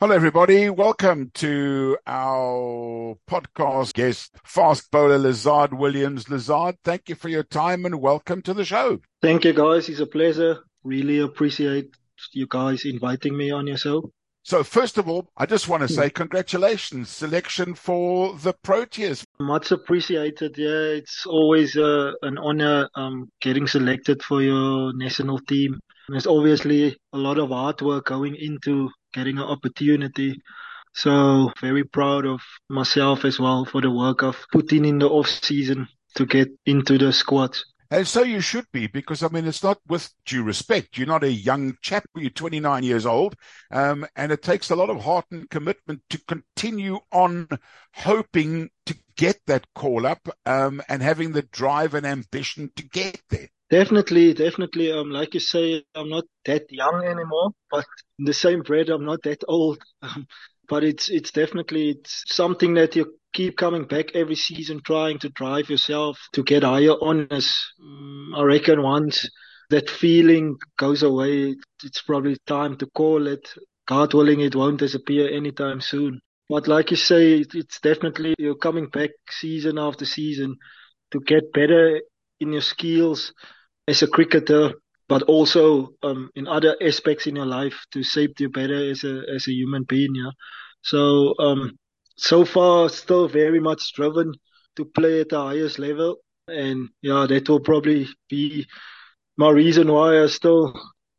Hello, everybody. Welcome to our podcast guest, fast bowler Lizaad Williams. Lizaad, thank you for your time and welcome to the show. Thank you, guys. It's a pleasure. Really appreciate you guys inviting me on your show. So, first of all, I just want to say congratulations, selection for the Proteas. Much appreciated. Yeah, it's always uh, an honor um, getting selected for your national team. There's obviously a lot of hard work going into getting an opportunity. So very proud of myself as well for the work I've put in in the off season to get into the squad. And so you should be, because I mean, it's not with due respect. You're not a young chap. You're 29 years old. Um, and it takes a lot of heart and commitment to continue on hoping to get that call up, um, and having the drive and ambition to get there. Definitely, definitely. Um, like you say, I'm not that young anymore, but in the same breath, I'm not that old. Um, but it's it's definitely it's something that you keep coming back every season, trying to drive yourself to get higher honors. Um, I reckon once that feeling goes away, it's probably time to call it. God willing, it won't disappear anytime soon. But like you say, it's definitely you're coming back season after season to get better in your skills as a cricketer, but also um, in other aspects in your life to shape you better as a as a human being. Yeah. So um, so far, still very much driven to play at the highest level, and yeah, that will probably be my reason why I still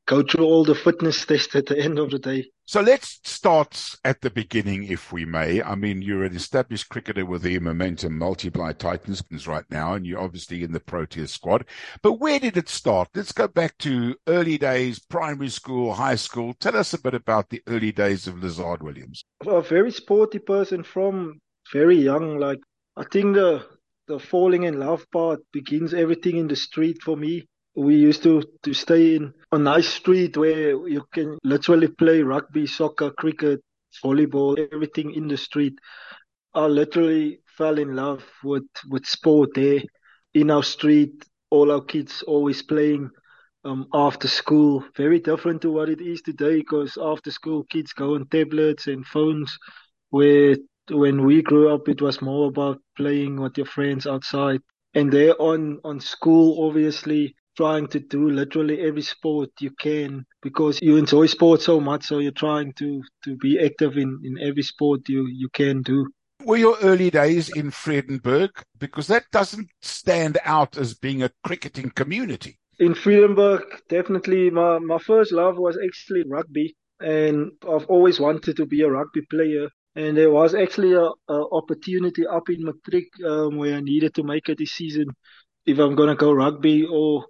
go through all the fitness tests at the end of the day. So let's start at the beginning, if we may. I mean, you're an established cricketer with the Momentum Multiply Titans right now, and you're obviously in the Proteas squad. But where did it start? Let's go back to early days, primary school, high school. Tell us a bit about the early days of Lizaad Williams. A very sporty person from very young. Like, I think the the falling in love part begins everything in the street for me we used to, to stay in a nice street where you can literally play rugby, soccer, cricket, volleyball, everything in the street. I literally fell in love with, with sport there in our street. All our kids always playing um, after school. Very different to what it is today because after school kids go on tablets and phones where when we grew up it was more about playing with your friends outside. And there on, on school obviously trying to do literally every sport you can because you enjoy sport so much so you're trying to to be active in in every sport you you can do. Were your early days in Vredenburg because that doesn't stand out as being a cricketing community. In Vredenburg definitely my my first love was actually rugby. And I've always wanted to be a rugby player. And there was actually a, a opportunity up in Matric um, where I needed to make a decision if I'm gonna go rugby or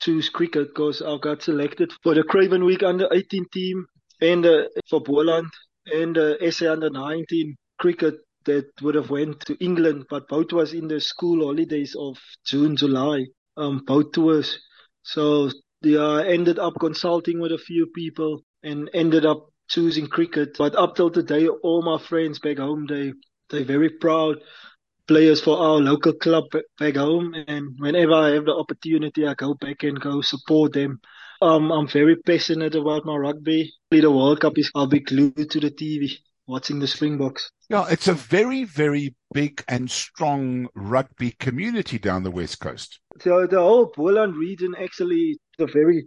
choose cricket because I got selected for the Craven Week under 18 team and uh, for Boland and uh, SA under 19 cricket that would have went to England, but both was in the school holidays of June, July, um, both tours. So yeah, ended up consulting with a few people and ended up choosing cricket. But up till today, all my friends back home, they they're very proud players for our local club back home. And whenever I have the opportunity, I go back and go support them. Um, I'm very passionate about my rugby. The World Cup is, I'll be glued to the TV watching the Springboks. Yeah, it's a very, very big and strong rugby community down the West Coast. So the whole Boland region actually is a very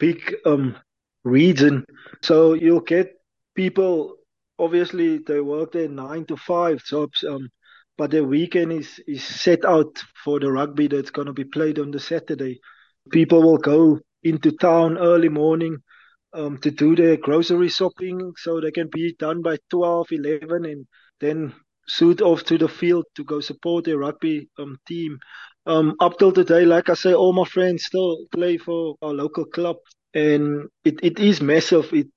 big um, region. So you'll get people, obviously, they work there nine to five jobs. Um, but the weekend is is set out for the rugby that's going to be played on the Saturday. People will go into town early morning um, to do their grocery shopping so they can be done by 12, 11, and then suit off to the field to go support their rugby um, team. Um, up till today, like I say, all my friends still play for our local club, and it, it is massive. It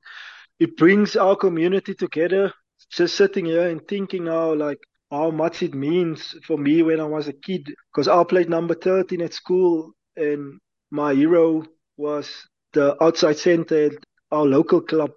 it brings our community together. Just sitting here and thinking how like how much it means for me when I was a kid. Because I played number 13 at school, and my hero was the outside centre at our local club.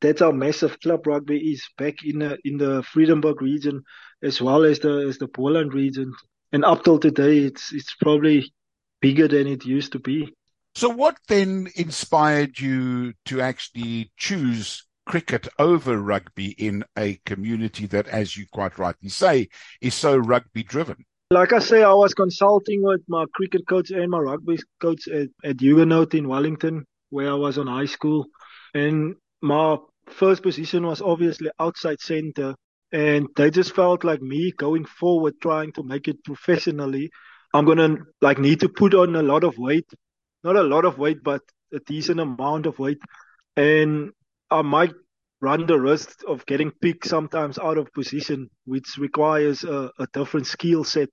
That's how massive club rugby is back in the in the Vredenburg region, as well as the as the Boland region. And up till today, it's it's probably bigger than it used to be. So, what then inspired you to actually choose cricket over rugby in a community that, as you quite rightly say, is so rugby driven? Like I say, I was consulting with my cricket coach and my rugby coach at, at Huguenot in Wellington, where I was on high school. And my first position was obviously outside centre. And they just felt like me going forward, trying to make it professionally. I'm to like need to put on a lot of weight, not a lot of weight, but a decent amount of weight. And I might run the risk of getting picked sometimes out of position, which requires a, a different skill set.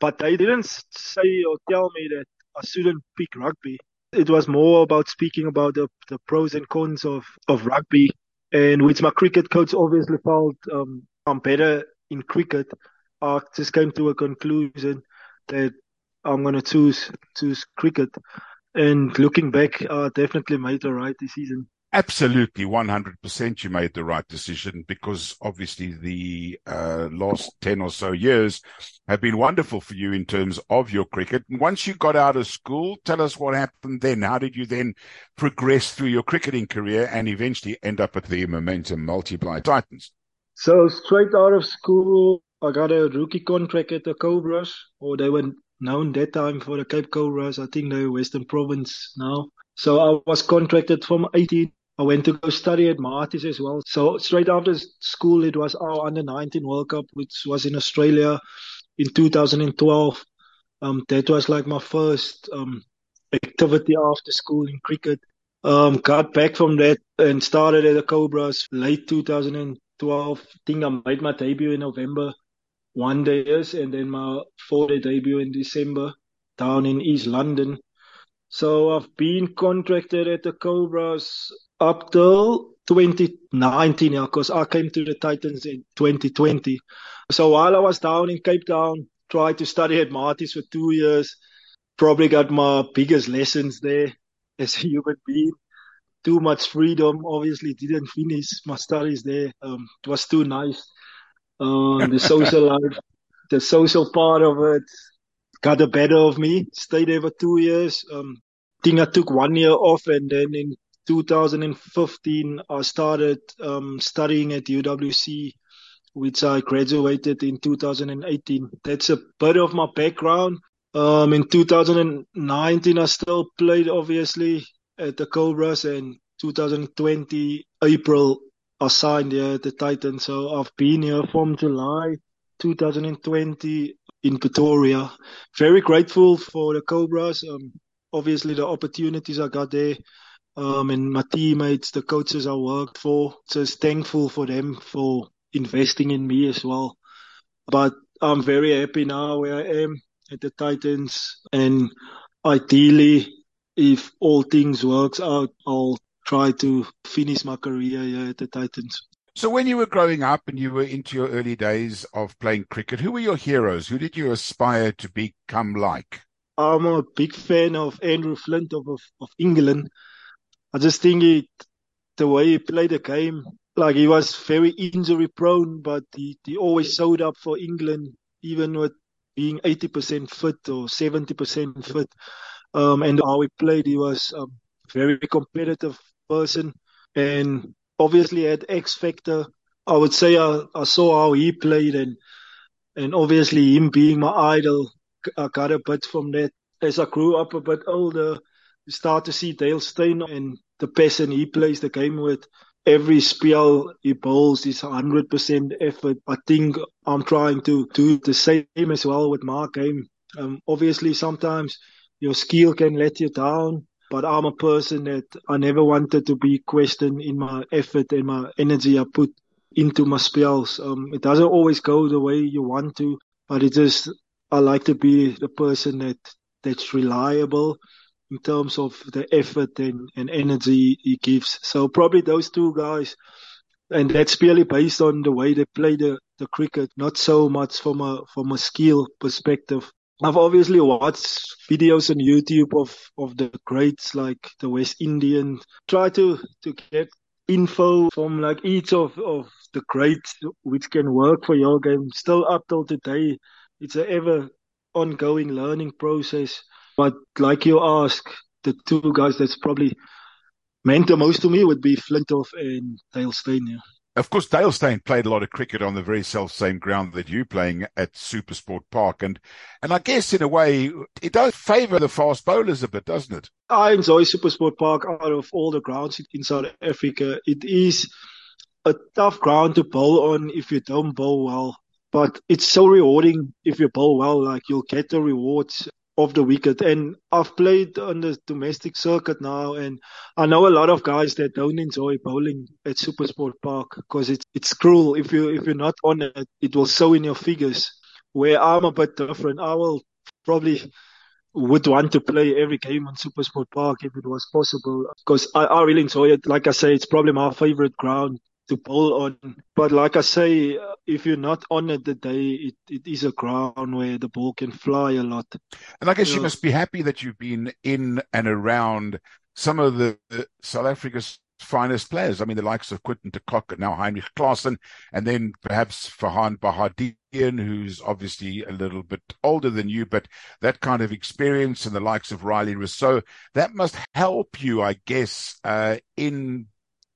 But they didn't say or tell me that I shouldn't pick rugby. It was more about speaking about the, the pros and cons of, of rugby, and which my cricket coach obviously felt um, I'm better in cricket. I just came to a conclusion that I'm going to choose choose cricket. And looking back, I definitely made the right decision. Absolutely, 100% you made the right decision because obviously the uh, last 10 or so years have been wonderful for you in terms of your cricket. And Once you got out of school, tell us what happened then. How did you then progress through your cricketing career and eventually end up at the Momentum Multiply Titans? So straight out of school, I got a rookie contract at the Cobras, or they were known that time for the Cape Cobras. I think they're Western Province now. So I was contracted from 18. I went to go study at Maties as well. So straight after school, it was our under 19 World Cup, which was in Australia in 2012. Um, that was like my first um, activity after school in cricket. Um, got back from that and started at the Cobras late 2012. I think I made my debut in November, one day, and then my four day debut in December down in East London. So I've been contracted at the Cobras up till 2019, yeah, because I came to the Titans in 2020. So while I was down in Cape Town, tried to study at Maties for two years, probably got my biggest lessons there as a human being. Too much freedom, obviously didn't finish my studies there. Um, it was too nice. Um, the social life, the social part of it got the better of me. Stayed there for two years. Um, think I took one year off and then in 2015 I started um, studying at UWC, which I graduated in 2018. That's a bit of my background. Um, in 2019 I still played obviously at the Cobras and 2020 April I signed here at the Titans. So I've been here from July 2020 in Pretoria. Very grateful for the Cobras. Um, obviously, the opportunities I got there, um, and my teammates, the coaches I worked for, just thankful for them for investing in me as well. But I'm very happy now where I am at the Titans, and ideally, if all things works out, I'll try to finish my career here at the Titans. So when you were growing up and you were into your early days of playing cricket, who were your heroes? Who did you aspire to become like? I'm a big fan of Andrew Flintoff, of, of England. I just think he, the way he played the game, like he was very injury prone, but he, he always showed up for England, even with being 80% fit or 70% fit. Um, and how he played, he was a very competitive person. And obviously at X Factor, I would say I, I saw how he played and and obviously him being my idol, I got a bit from that. As I grew up a bit older, you start to see Dale Steyn and the passion he plays the game with. Every spell he bowls is 100% effort. I think I'm trying to do the same as well with my game. Um, obviously, sometimes your skill can let you down, but I'm a person that I never wanted to be questioned in my effort and my energy I put into my spells. Um, it doesn't always go the way you want to, but it just I like to be the person that that's reliable in terms of the effort and, and energy he gives. So probably those two guys, and that's purely based on the way they play the, the cricket, not so much from a from a skill perspective. I've obviously watched videos on YouTube of, of the greats like the West Indian. Try to, to get info from like each of, of the greats which can work for your game. Still up till today, it's an ever ongoing learning process. But like you ask, the two guys that's probably meant the most to me would be Flintoff and Dale Steyn. Yeah. Of course, Dale Steyn played a lot of cricket on the very self same ground that you're playing at Supersport Park, and and I guess in a way it does favour the fast bowlers a bit, doesn't it? I enjoy Supersport Park out of all the grounds in South Africa. It is a tough ground to bowl on if you don't bowl well, but it's so rewarding if you bowl well. Like you'll get the rewards of the wicket. And I've played on the domestic circuit now, and I know a lot of guys that don't enjoy bowling at Supersport Park because it's it's cruel. If you if you're not on it, it will show in your figures. Where I'm a bit different, I will probably would want to play every game on Supersport Park if it was possible because I, I really enjoy it. Like I say, it's probably my favorite ground to bowl on. But like I say, if you're not on it the day, it, it is a ground where the ball can fly a lot. And I guess you, you must be happy that you've been in and around some of the, the South Africa's finest players. I mean, the likes of Quinton de Kock, and now Heinrich Klaasen, and then perhaps Farhaan Behardien, who's obviously a little bit older than you, but that kind of experience and the likes of Rilee Rossouw, that must help you, I guess, uh, in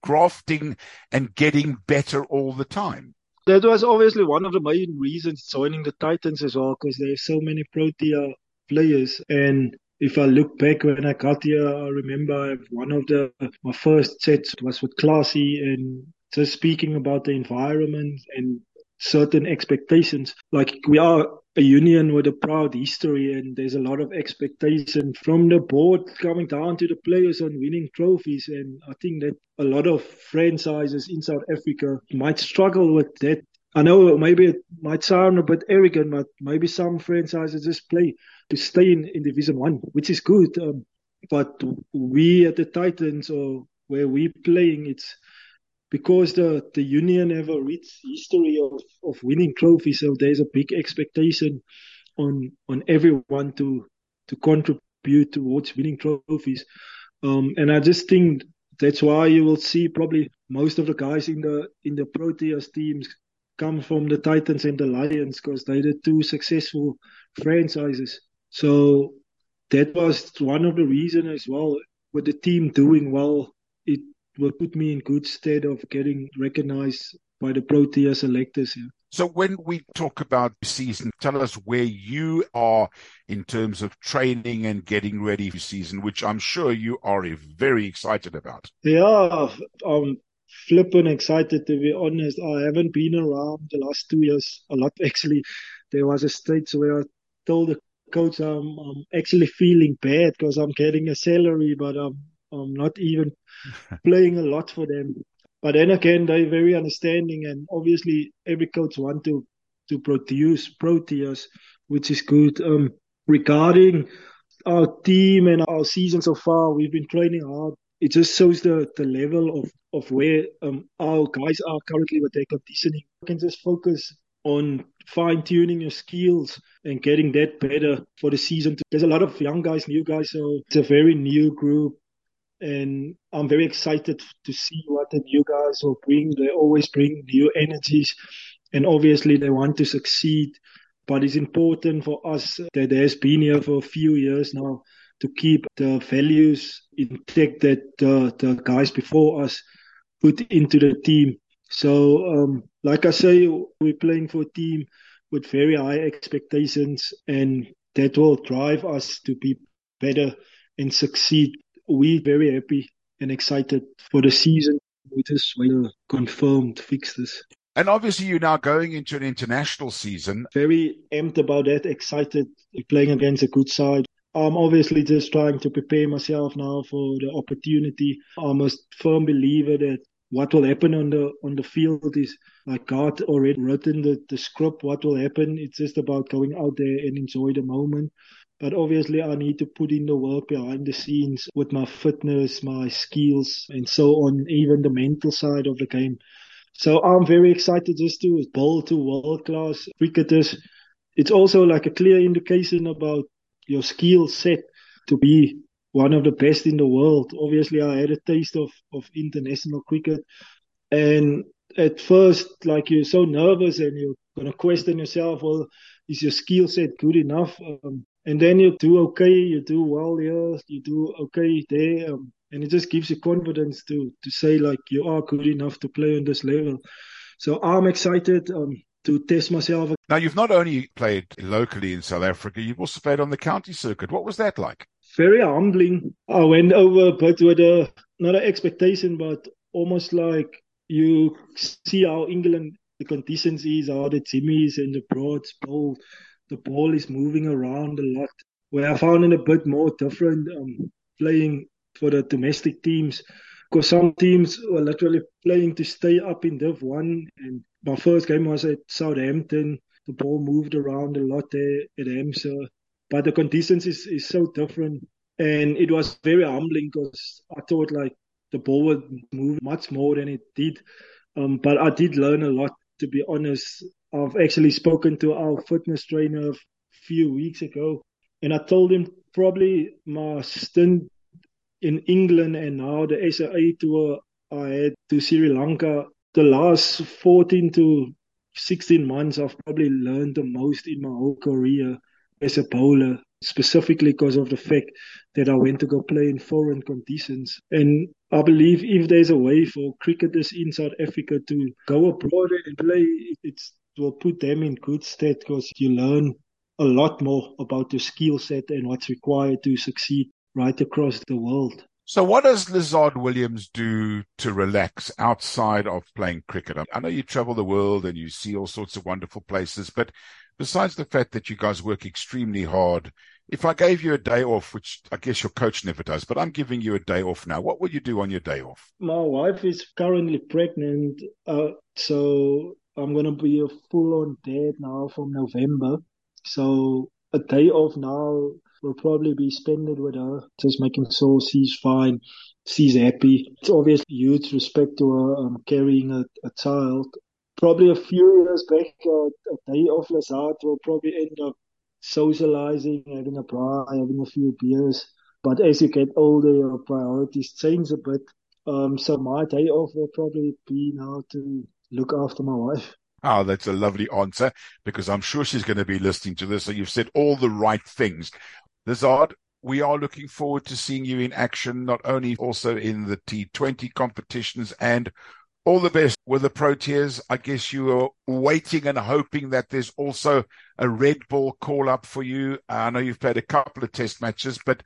grafting and getting better all the time. That was obviously one of the main reasons joining the Titans as well, because there are so many Protea players. And if I look back when I got here, I remember one of the my first sets was with Classy and just speaking about the environment and certain expectations. Like we are a union with a proud history and there's a lot of expectation from the board coming down to the players on winning trophies and I think that a lot of franchises in South Africa might struggle with that. I know maybe it might sound a bit arrogant, but maybe some franchises just play to stay in, in Division One, which is good. Um, but we at the Titans or where we're playing, it's because the, the union have a rich history of, of winning trophies, so there's a big expectation on on everyone to to contribute towards winning trophies. Um, and I just think that's why you will see probably most of the guys in the in the Proteas teams come from the Titans and the Lions because they're the two successful franchises. So that was one of the reasons as well with the team doing well. It will put me in good stead of getting recognized by the Protea selectors here. So when we talk about the season, tell us where you are in terms of training and getting ready for season, which I'm sure you are very excited about. Yeah, I'm flipping excited to be honest. I haven't been around the last two years a lot actually. There was a stage where I told the coach I'm, I'm actually feeling bad because I'm getting a salary, but I'm I'm not even playing a lot for them. But then again, they're very understanding, and obviously every coach want to to produce Proteas, which is good. Um, regarding our team and our season so far, we've been training hard. It just shows the, the level of, of where um, our guys are currently with their conditioning. You can just focus on fine tuning your skills and getting that better for the season. There's a lot of young guys, new guys, so it's a very new group and I'm very excited to see what the new guys will bring. They always bring new energies, and obviously they want to succeed. But it's important for us that has been here for a few years now to keep the values intact that the, the guys before us put into the team. So, um, like I say, we're playing for a team with very high expectations, and that will drive us to be better and succeed we're very happy and excited for the season with this confirmed fixtures. And obviously, you're now going into an international season. Very amped about that, excited, playing against a good side. I'm obviously just trying to prepare myself now for the opportunity. I'm a firm believer that what will happen on the on the field is like God already written the, the script. What will happen? It's just about going out there and enjoy the moment. But obviously, I need to put in the work behind the scenes with my fitness, my skills, and so on, even the mental side of the game. So I'm very excited just to bowl to world class cricketers. It's also like a clear indication about your skill set to be one of the best in the world. Obviously, I had a taste of, of international cricket. And at first, like you're so nervous and you're going to question yourself, well, is your skill set good enough? Um, and then you do okay, you do well here, you do okay there. Um, and it just gives you confidence to to say like you are good enough to play on this level. So I'm excited um, to test myself. Now you've not only played locally in South Africa, you've also played on the county circuit. What was that like? Very humbling. I went over, but with a not an expectation, but almost like you see how England the conditions is, how the Jimmys and the Broads bowl, the ball is moving around a lot. Where I found it a bit more different um, playing for the domestic teams because some teams were literally playing to stay up in Div 1. And my first game was at Southampton. The ball moved around a lot there at Hampshire. But the conditions is, is so different. And it was very humbling because I thought like the ball would move much more than it did. Um, but I did learn a lot, to be honest. I've actually spoken to our fitness trainer a few weeks ago. And I told him probably my stint in England and now the SAA tour I had to Sri Lanka, the last 14 to 16 months, I've probably learned the most in my whole career as a bowler, specifically because of the fact that I went to go play in foreign conditions. And I believe if there's a way for cricketers in South Africa to go abroad and play, it will put them in good stead because you learn a lot more about your skill set and what's required to succeed right across the world. So, what does Lizaad Williams do to relax outside of playing cricket? I know you travel the world and you see all sorts of wonderful places, but besides the fact that you guys work extremely hard, if I gave you a day off, which I guess your coach never does, but I'm giving you a day off now, what will you do on your day off? My wife is currently pregnant, uh, so I'm going to be a full on dad now from November. So, a day off now will probably be spent with her, just making sure she's fine, she's happy. It's obviously huge respect to her um, carrying a, a child. Probably a few years back, uh, a day off Lizaad will probably end up socializing, having a bar, having a few beers. But as you get older, your priorities change a bit. Um, so my day off will probably be now to look after my wife. Oh, that's a lovely answer because I'm sure she's going to be listening to this. So you've said all the right things. Lizaad, we are looking forward to seeing you in action, not only also in the T20 competitions and all the best with the Proteas. I guess you are waiting and hoping that there's also a red ball call up for you. I know you've played a couple of test matches, but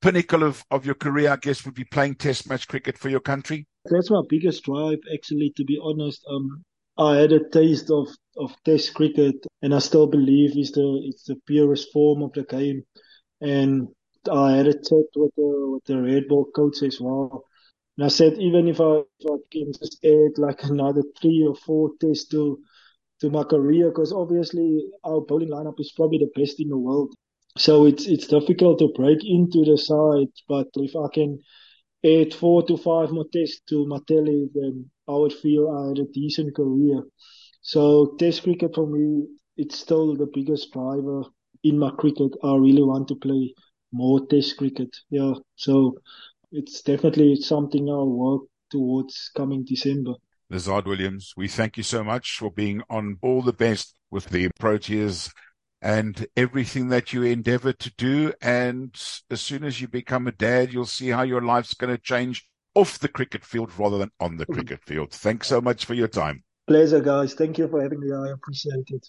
pinnacle of, of your career, I guess, would be playing test match cricket for your country. That's my biggest drive, actually, to be honest. Um, I had a taste of, of test cricket and I still believe it's the, it's the purest form of the game and I had a chat with the with the red ball coach as well. And I said even if I, if I can just add like another three or four tests to to my career, because obviously our bowling lineup is probably the best in the world. So it's it's difficult to break into the side, but if I can add four to five more tests to my tally, then I would feel I had a decent career. So test cricket for me, it's still the biggest driver in my cricket, I really want to play more Test cricket. Yeah, so it's definitely something I'll work towards coming December. Lizaad Williams, we thank you so much for being on all the best with the Proteas and everything that you endeavor to do. And as soon as you become a dad, you'll see how your life's going to change off the cricket field rather than on the cricket field. Thanks so much for your time. Pleasure, guys. Thank you for having me. I appreciate it.